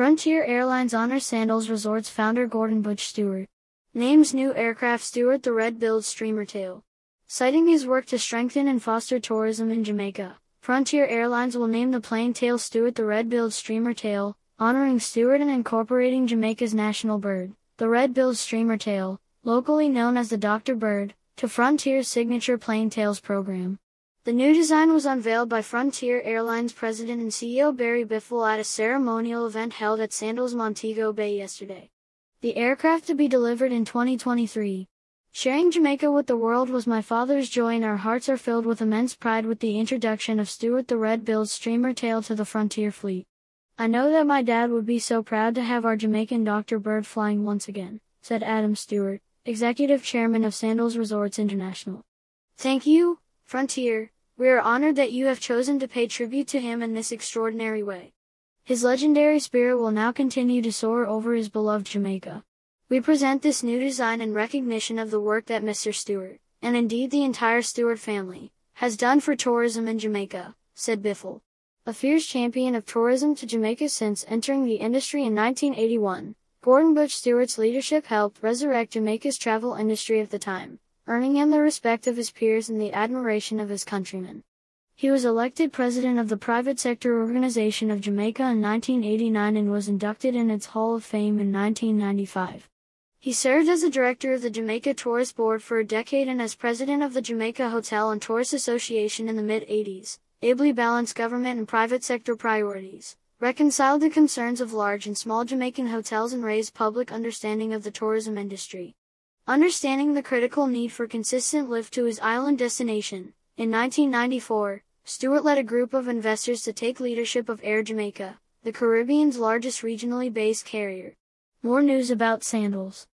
Frontier Airlines honors Sandals Resorts founder Gordon Butch Stewart. Names new aircraft Stewart the red-billed streamer tail. Citing his work to strengthen and foster tourism in Jamaica, Frontier Airlines will name the plane tail Stewart the red-billed streamer tail, honoring Stewart and incorporating Jamaica's national bird, the red-billed streamer tail, locally known as the Dr. Bird, to Frontier's signature plane tails program. The new design was unveiled by Frontier Airlines President and CEO Barry Biffle at a ceremonial event held at Sandals Montego Bay yesterday. The aircraft to be delivered in 2023. Sharing Jamaica with the world was my father's joy and our hearts are filled with immense pride with the introduction of Stewart the Red-billed streamer tail to the Frontier fleet. I know that my dad would be so proud to have our Jamaican Dr. Bird flying once again, said Adam Stewart, Executive Chairman of Sandals Resorts International. Thank you, Frontier, we are honored that you have chosen to pay tribute to him in this extraordinary way. His legendary spirit will now continue to soar over his beloved Jamaica. We present this new design in recognition of the work that Mr. Stewart, and indeed the entire Stewart family, has done for tourism in Jamaica, said Biffle. A fierce champion of tourism to Jamaica since entering the industry in 1981, Gordon Butch Stewart's leadership helped resurrect Jamaica's travel industry of the time earning him the respect of his peers and the admiration of his countrymen. He was elected president of the private sector organization of Jamaica in 1989 and was inducted in its Hall of Fame in 1995. He served as the director of the Jamaica Tourist Board for a decade and as president of the Jamaica Hotel and Tourist Association in the mid 80s, ably balanced government and private sector priorities, reconciled the concerns of large and small Jamaican hotels and raised public understanding of the tourism industry. Understanding the critical need for consistent lift to his island destination, in 1994, Stewart led a group of investors to take leadership of Air Jamaica, the Caribbean's largest regionally based carrier. More news about sandals.